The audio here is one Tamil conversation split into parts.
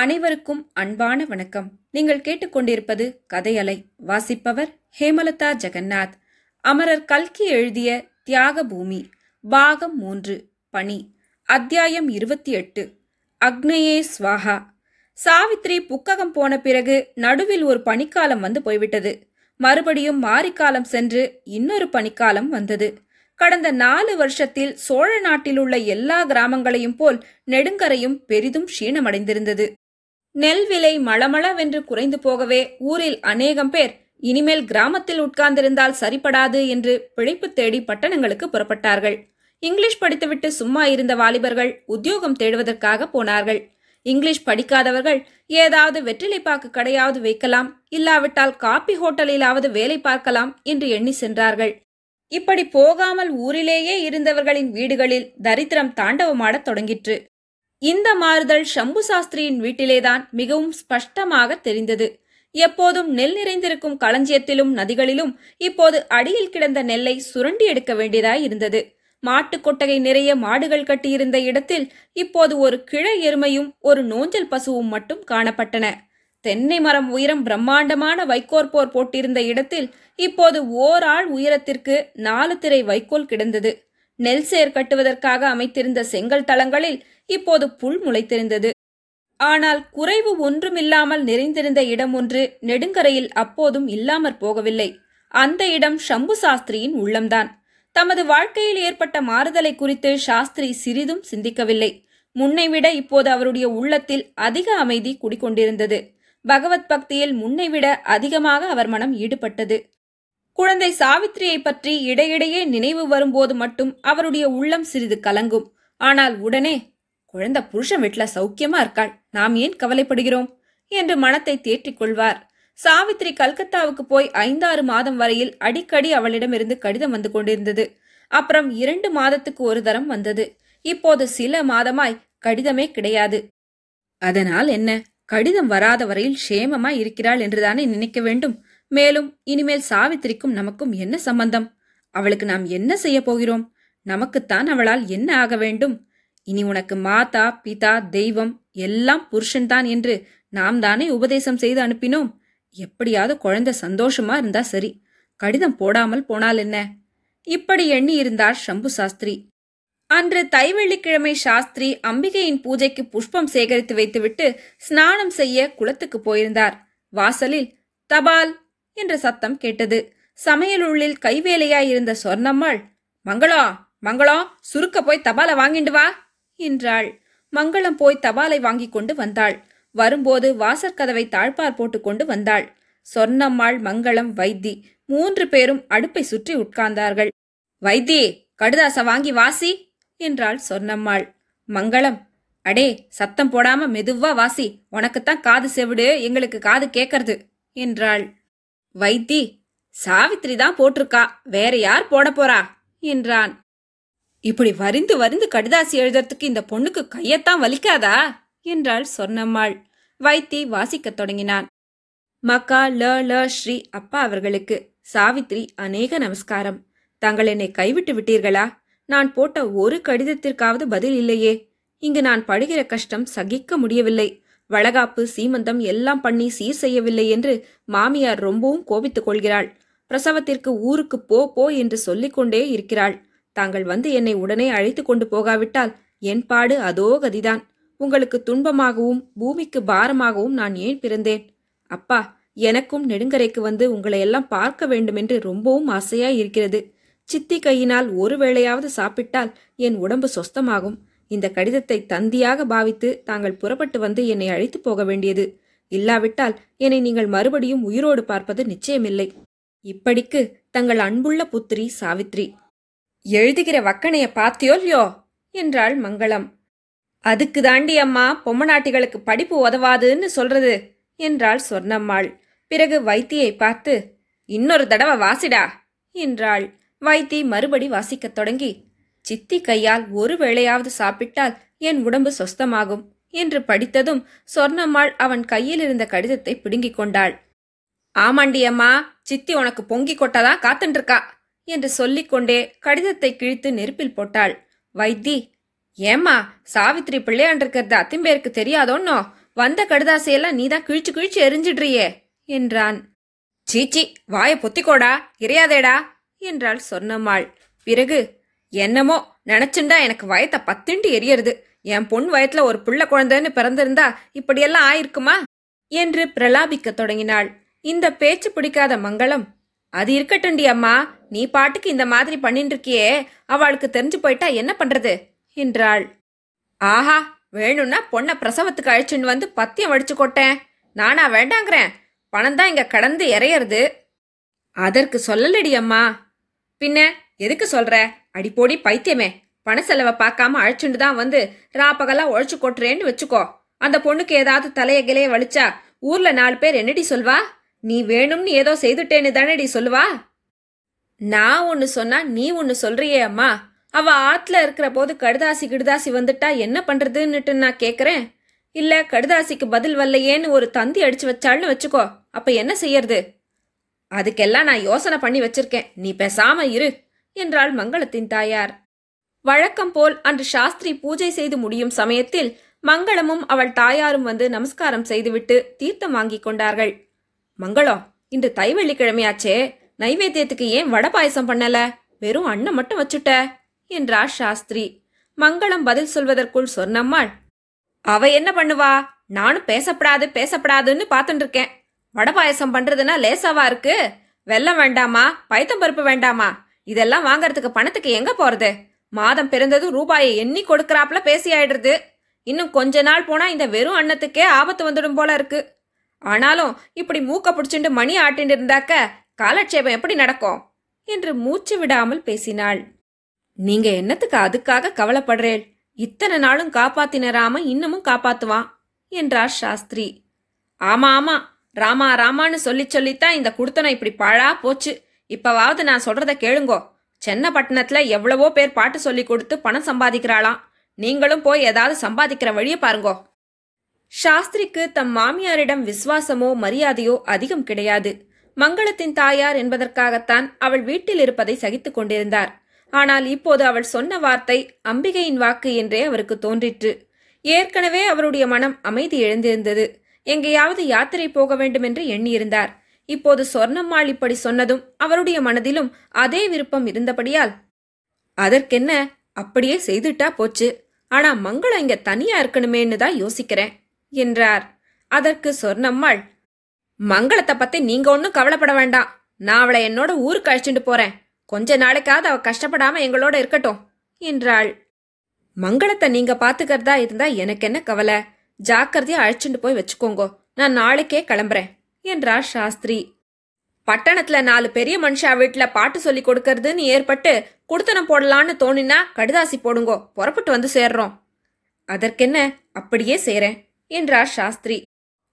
அனைவருக்கும் அன்பான வணக்கம். நீங்கள் கேட்டுக்கொண்டிருப்பது கதையலை வாசிப்பவர் ஹேமலதா ஜெகநாத். அமரர் கல்கி எழுதிய தியாக பூமி பாகம் மூன்று பணி அத்தியாயம் இருபத்தி எட்டு அக்னயே ஸ்வாஹா சாவித்ரி புக்ககம் போன பிறகு நடுவில் ஒரு பனிக்காலம் வந்து போய்விட்டது. மறுபடியும் மாரிக்காலம் சென்று இன்னொரு பனிக்காலம் வந்தது. கடந்த நாலு வருஷத்தில் சோழ நாட்டில் உள்ள எல்லா கிராமங்களையும் போல் நெடுங்கரையும் பெரிதும் க்ஷீணமடைந்திருந்தது நெல் விலை மளமளவென்று குறைந்து போகவே ஊரில் அநேகம் பேர் இனிமேல் கிராமத்தில் உட்கார்ந்திருந்தால் சரிப்படாது என்று பிழைப்பு தேடி பட்டணங்களுக்கு புறப்பட்டார்கள். இங்கிலீஷ் படித்துவிட்டு சும்மா இருந்த வாலிபர்கள் உத்தியோகம் தேடுவதற்காக போனார்கள். இங்கிலீஷ் படிக்காதவர்கள் ஏதாவது வெற்றிலைப்பாக்கு கடையாவது வைக்கலாம் இல்லாவிட்டால் காப்பி ஹோட்டலிலாவது வேலை பார்க்கலாம் என்று எண்ணி சென்றார்கள். இப்படி போகாமல் ஊரிலேயே இருந்தவர்களின் வீடுகளில் தரித்திரம் தாண்டவமாடத் தொடங்கிற்று. இந்த மாறுதல் சம்பு சாஸ்திரியின் வீட்டிலேதான் மிகவும் ஸ்பஷ்டமாக தெரிந்தது. எப்போதும் நெல் நிறைந்திருக்கும் களஞ்சியத்திலும் நதிகளிலும் இப்போது அடியில் கிடந்த நெல்லை சுரண்டி எடுக்க வேண்டியதாய் இருந்தது. மாட்டுக் கொட்டகை நிறைய மாடுகள் கட்டியிருந்த இடத்தில் இப்போது ஒரு கிழ எருமையும் ஒரு நோஞ்சல் பசுவும் மட்டும் காணப்பட்டன. தென்னை மரம் உயரம் பிரம்மாண்டமான வைக்கோல் போர் போட்டிருந்த இடத்தில் இப்போது ஓராள் உயரத்திற்கு நாலு திரை வைக்கோல் கிடந்தது. நெல் சேர் கட்டுவதற்காக அமைத்திருந்த செங்கல் தளங்களில் இப்போது புல் முளைத்திருந்தது. ஆனால் குறைவு ஒன்றுமில்லாமல் நிறைந்திருந்த இடம் ஒன்று நெடுங்கரையில் அப்போதும் இல்லாமற் போகவில்லை. அந்த இடம் சம்பு சாஸ்திரியின் உள்ளம்தான். தமது வாழ்க்கையில் ஏற்பட்ட மாறுதலை குறித்து சாஸ்திரி சிறிதும் சிந்திக்கவில்லை. முன்னைவிட இப்போது அவருடைய உள்ளத்தில் அதிக அமைதி குடிக்கொண்டிருந்தது. பகவத் பக்தியில் முன்னைவிட அதிகமாக அவர் மனம் ஈடுபட்டது. குழந்தை சாவித்திரியை பற்றி இடையிடையே நினைவு வரும்போது மட்டும் அவருடைய உள்ளம் சிறிது கலங்கும். ஆனால் உடனே குழந்தை புருஷன் வீட்டுல சௌக்கியமா இருக்காள் நாம் ஏன் கவலைப்படுகிறோம்? என்று மனத்தை தேற்றிக் கொள்வார். சாவித்ரி கல்கத்தாவுக்கு போய் ஐந்தாறு மாதம் வரையில் அடிக்கடி அவளிடமிருந்து கடிதம் வந்து கொண்டிருந்தது. அப்புறம் இரண்டு மாதத்துக்கு ஒரு தரம் வந்தது. இப்போது சில மாதமாய் கடிதமே கிடையாது. அதனால் என்ன? கடிதம் வராத வரையில் சேமமாய் இருக்கிறாள் என்றுதானே நினைக்க வேண்டும்? மேலும் இனிமேல் சாவித்திரிக்கும் நமக்கும் என்ன சம்பந்தம்? அவளுக்கு நாம் என்ன செய்ய போகிறோம்? நமக்குத்தான் அவளால் என்ன ஆக வேண்டும்? இனி உனக்கு மாதா பிதா தெய்வம் எல்லாம் புருஷன்தான் என்று நாம் தானே உபதேசம் செய்து அனுப்பினோம். எப்படியாவது குழந்தை சந்தோஷமா இருந்தா சரி. கடிதம் போடாமல் போனால் என்ன? இப்படி எண்ணி இருந்தார் சம்பு சாஸ்திரி. அன்று தைவெள்ளிக்கிழமை சாஸ்திரி அம்பிகையின் பூஜைக்கு புஷ்பம் சேகரித்து வைத்துவிட்டு ஸ்நானம் செய்ய குளத்துக்கு போயிருந்தார். வாசலில் தபால் என்ற சத்தம் கேட்டது. சமையலுள்ளில் கைவேலையாயிருந்த சொர்ணம்மாள் மங்களா மங்களம் சுருக்க போய் தபாலை வாங்கிண்டு வா என்றாள். மங்களம் போய் தபாலை வாங்கி கொண்டு வந்தாள். வரும்போது வாசற்கதவை தாழ்பார் போட்டுக்கொண்டு வந்தாள். சொர்ணம்மாள் மங்களம் வைத்தி மூன்று பேரும் அடுப்பை சுற்றி உட்கார்ந்தார்கள். வைத்தி கடுதாச வாங்கி வாசி என்றாள் சொர்ணம்மாள். மங்களம் அடே சத்தம் போடாம மெதுவா வாசி. உனக்குத்தான் காது செவிடு எங்களுக்கு காது கேக்கறது என்றாள். வைத்தி சாவித்ரி தான் போட்டிருக்கா. வேற யார் போட போறா? என்றான். இப்படி வரிந்து வரிந்து கடிதாசி எழுதுறதுக்கு இந்த பொண்ணுக்கு கையத்தான் வலிக்காதா? என்றாள் சொர்ணம்மாள். வைத்தி வாசிக்கத் தொடங்கினான். மக்கா ல ல ஸ்ரீ அப்பா அவர்களுக்கு சாவித்ரி அநேக நமஸ்காரம். தாங்கள் என்னை கைவிட்டு விட்டீர்களா? நான் போட்ட ஒரு கடிதத்திற்காவது பதில் இல்லையே. இங்கு நான் படுகிற கஷ்டம் சகிக்க முடியவில்லை. வளகாப்பு சீமந்தம் எல்லாம் பண்ணி சீர் செய்யவில்லை என்று மாமியார் ரொம்பவும் கோபித்துக் கொள்கிறாள். பிரசவத்திற்கு ஊருக்கு போ போ என்று சொல்லிக்கொண்டே இருக்கிறாள். தாங்கள் வந்து என்னை உடனே அழைத்து கொண்டு போகாவிட்டால் என் பாடு அதோ கதிதான். உங்களுக்கு துன்பமாகவும் பூமிக்கு பாரமாகவும் நான் ஏன் பிறந்தேன்? அப்பா எனக்கும் நெடுங்கரைக்கு வந்து உங்களை எல்லாம் பார்க்க வேண்டுமென்று ரொம்பவும் ஆசையாய் இருக்கிறது. சித்தி கையினால் ஒரு வேளையாவது சாப்பிட்டால் என் உடம்பு சொஸ்தமாகும். இந்த கடிதத்தை தந்தியாக பாவித்து தாங்கள் புறப்பட்டு வந்து என்னை அழைத்து போக வேண்டியது. இல்லாவிட்டால் என்னை நீங்கள் மறுபடியும் உயிரோடு பார்ப்பது நிச்சயமில்லை. இப்படிக்கு தங்கள் அன்புள்ள புத்திரி சாவித்ரி. எழுதுகிற வக்கனைய பார்த்தியோல்யோ என்றாள் மங்களம். அதுக்கு தாண்டி அம்மா பொம்மநாட்டிகளுக்கு படிப்பு உதவாதுன்னு சொல்றது? என்றாள் சொர்ணம்மாள். பிறகு வைத்தியை பார்த்து இன்னொரு தடவை வாசிடா என்றாள். வைத்தி மறுபடி வாசிக்கத் தொடங்கி சித்தி கையால் ஒரு வேளையாவது சாப்பிட்டால் என் உடம்பு சொஸ்தமாகும் என்று படித்ததும் சொர்ணம்மாள் அவன் கையில் இருந்த கடிதத்தை பிடுங்கிக் கொண்டாள். ஆமாண்டி அம்மா சித்தி உனக்கு பொங்கி கொட்டதான் காத்துண்டிருக்கா என்று சொல்லிக்கொண்டே கடிதத்தை கிழித்து நெருப்பில் போட்டாள். வைத்தி ஏம்மா சாவித்திரி பிள்ளையாண்டிருக்கிறது அத்திம்பேருக்கு தெரியாதோன்னோ? வந்த கடுதாசையெல்லாம் நீதான் கிழிச்சு கிழிச்சு எரிஞ்சிடுறியே என்றான். சீச்சி வாய பொத்திக்கோடா இறையாதேடா என்றாள் சொன்னம்மாள் பிறகு என்னமோ நினச்சுண்டா எனக்கு வயத்தை பத்துண்டு எரியறது. என் பொன் வயத்துல ஒரு புள்ள குழந்தைன்னு பிறந்திருந்தா இப்படியெல்லாம் ஆயிருக்குமா? என்று பிரலாபிக்க தொடங்கினாள். இந்த பேச்சு பிடிக்காத மங்களம். அது இருக்கட்டும்டி அம்மா நீ பாட்டுக்கு இந்த மாதிரி பண்ணிட்டு இருக்கியே அவளுக்கு தெரிஞ்சு போயிட்டா என்ன பண்றது? என்றாள். ஆஹா வேணும்னா பொண்ணை பிரசவத்துக்கு அழிச்சுன்னு வந்து பத்தியம் வடிச்சு கொட்டேன். நானா வேண்டாங்கிறேன். பணம் தான் இங்க கடந்து இறையறது அதற்கு சொல்லலடி அம்மா. பின்ன எதுக்கு சொல்ற? அடிப்போடி பைத்தியமே. பண செலவை பார்க்காம அழைச்சுண்டு தான் வந்து ராப்பகலா உழைச்சு கொட்டுறேன்னு வச்சுக்கோ. அந்த பொண்ணுக்கு ஏதாவது தலைய கிளைய வலிச்சா ஊர்ல நாலு பேர் என்னடி சொல்வா? நீ வேணும்னு ஏதோ செய்துட்டேன்னு தானேடி சொல்லுவா? நான் ஒன்று சொன்னா நீ ஒன்று சொல்றியே அம்மா. அவ ஆத்துல இருக்கிற போது கடுதாசி கிடுதாசி வந்துட்டா என்ன பண்றதுன்னுட்டு நான் கேட்குறேன் இல்ல கடுதாசிக்கு பதில் வரலையேன்னு ஒரு தந்தி அடிச்சு வச்சாள்னு வச்சுக்கோ. அப்ப என்ன செய்யறது? அதுக்கெல்லாம் நான் யோசனை பண்ணி வச்சிருக்கேன். நீ பேசாம இரு. என்றாள் மங்களத்தின் தாயார். வழக்கம் போல் அன்று சாஸ்திரி பூஜை செய்து முடியும் சமயத்தில் மங்களமும் அவள் தாயாரும் வந்து நமஸ்காரம் செய்துவிட்டு தீர்த்தம் வாங்கிக் கொண்டார்கள். மங்களம் இன்று தை வெள்ளிக்கிழமையாச்சே. நைவேத்தியத்துக்கு ஏன் வடை பாயசம் பண்ணல? வெறும் அன்னம் மட்டும் வச்சுட்ட? என்றார் சாஸ்திரி. மங்களம் பதில் சொல்வதற்குள் சொன்னம்மாள் அவ என்ன பண்ணுவா? நானும் பேசப்படாது பேசப்படாதுன்னு பார்த்துட்டு இருக்கேன் வடை பாயசம் பண்றதுன்னா லேசாவா இருக்கு? வெல்லம் வேண்டாமா? பைத்தம் பருப்பு வேண்டாமா? இதெல்லாம் வாங்கறதுக்கு பணத்துக்கு எங்க போறது? மாதம் பிறந்ததும் ரூபாயை எண்ணி கொடுக்கறாப்புல பேசி ஆயிடுறது. இன்னும் கொஞ்ச நாள் போனா இந்த வெறும் அன்னத்துக்கே ஆபத்து வந்துடும் போல இருக்கு. ஆனாலும் இப்படி மூக்க பிடிச்சிட்டு மணி ஆட்டின்னு இருந்தாக்க காலட்சேபம் எப்படி நடக்கும்? என்று மூச்சு விடாமல் பேசினாள். நீங்க என்னத்துக்கு அதுக்காக கவலைப்படுறேள்? இத்தனை நாளும் காப்பாத்தினராம இன்னமும் காப்பாத்துவான் என்றார் சாஸ்திரி. ஆமா ஆமா ராமா ராமான்னு சொல்லி சொல்லித்தான் இந்த குடுத்தனம் இப்படி பாழா போச்சு. இப்பவாவது நான் சொல்றத கேளுங்கோ. சென்னப்பட்டினத்துல எவ்வளவோ பேர் பாட்டு சொல்லி கொடுத்து பணம் சம்பாதிக்கிறாளாம். நீங்களும் போய் ஏதாவது சம்பாதிக்கிற வழியை பாருங்கோ. சாஸ்திரிக்கு தம் மாமியாரிடம் விசுவாசமோ மரியாதையோ அதிகம் கிடையாது. மங்களத்தின் தாயார் என்பதற்காகத்தான் அவள் வீட்டில் இருப்பதை சகித்துக் கொண்டிருந்தார். ஆனால் இப்போது அவள் சொன்ன வார்த்தை அம்பிகையின் வாக்கு என்றே அவருக்கு தோன்றிற்று. ஏற்கனவே அவருடைய மனம் அமைதி எழுந்திருந்தது. எங்கேயாவது யாத்திரை போக வேண்டும் என்று எண்ணியிருந்தார். இப்போது சொர்ணம்மாள் இப்படி சொன்னதும் அவருடைய மனதிலும் அதே விருப்பம் இருந்தபடியால் அதற்கென்ன? அப்படியே செய்துட்டா போச்சு. ஆனா மங்களம் இங்க தனியா இருக்கணுமேன்னு தான் யோசிக்கிறேன் என்றார். அதற்கு சொர்ணம்மாள் மங்களத்தை பத்தி நீங்க ஒன்னும் கவலைப்பட வேண்டாம். நான் அவளை என்னோட ஊருக்கு அழைச்சிட்டு போறேன். கொஞ்ச நாளைக்காவது அவ கஷ்டப்படாம எங்களோட இருக்கட்டும் என்றாள். மங்களத்தை நீங்க பாத்துக்கிறதா இருந்தா எனக்கு என்ன கவலை? ஜாக்கிரதையா அழைச்சிட்டு போய் வச்சுக்கோங்கோ. நான் நாளைக்கே கிளம்புறேன். என்றார் சாஸ்திரி. பட்டணத்துல நாலு பெரிய மனுஷா வீட்டுல பாட்டு சொல்லி கொடுக்கறதுன்னு ஏற்பட்டு குடுத்தனம் போடலான்னு தோணினா கடுதாசி போடுங்கோ புறப்பட்டு வந்து சேர்றோம். அதற்கென்ன? அப்படியே சேரேன் என்றார் சாஸ்திரி.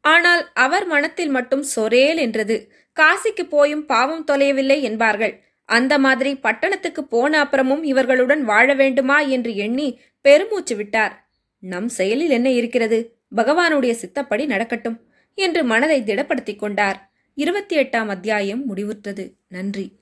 ஆனால் அவர் மனத்தில் மட்டும் சொரேல் என்றது. காசிக்கு போயும் பாவம் தொலையவில்லை என்பார்கள். அந்த மாதிரி பட்டணத்துக்கு போன அப்புறமும் இவர்களுடன் வாழ வேண்டுமா? என்று எண்ணி பெருமூச்சு விட்டார். நம் செயலில் என்ன இருக்கிறது? பகவானுடைய சித்தப்படி நடக்கட்டும். என்று மனதை திடப்படுத்திக் கொண்டார். இருபத்தி எட்டாம் அத்தியாயம் முடிவுற்றது. நன்றி.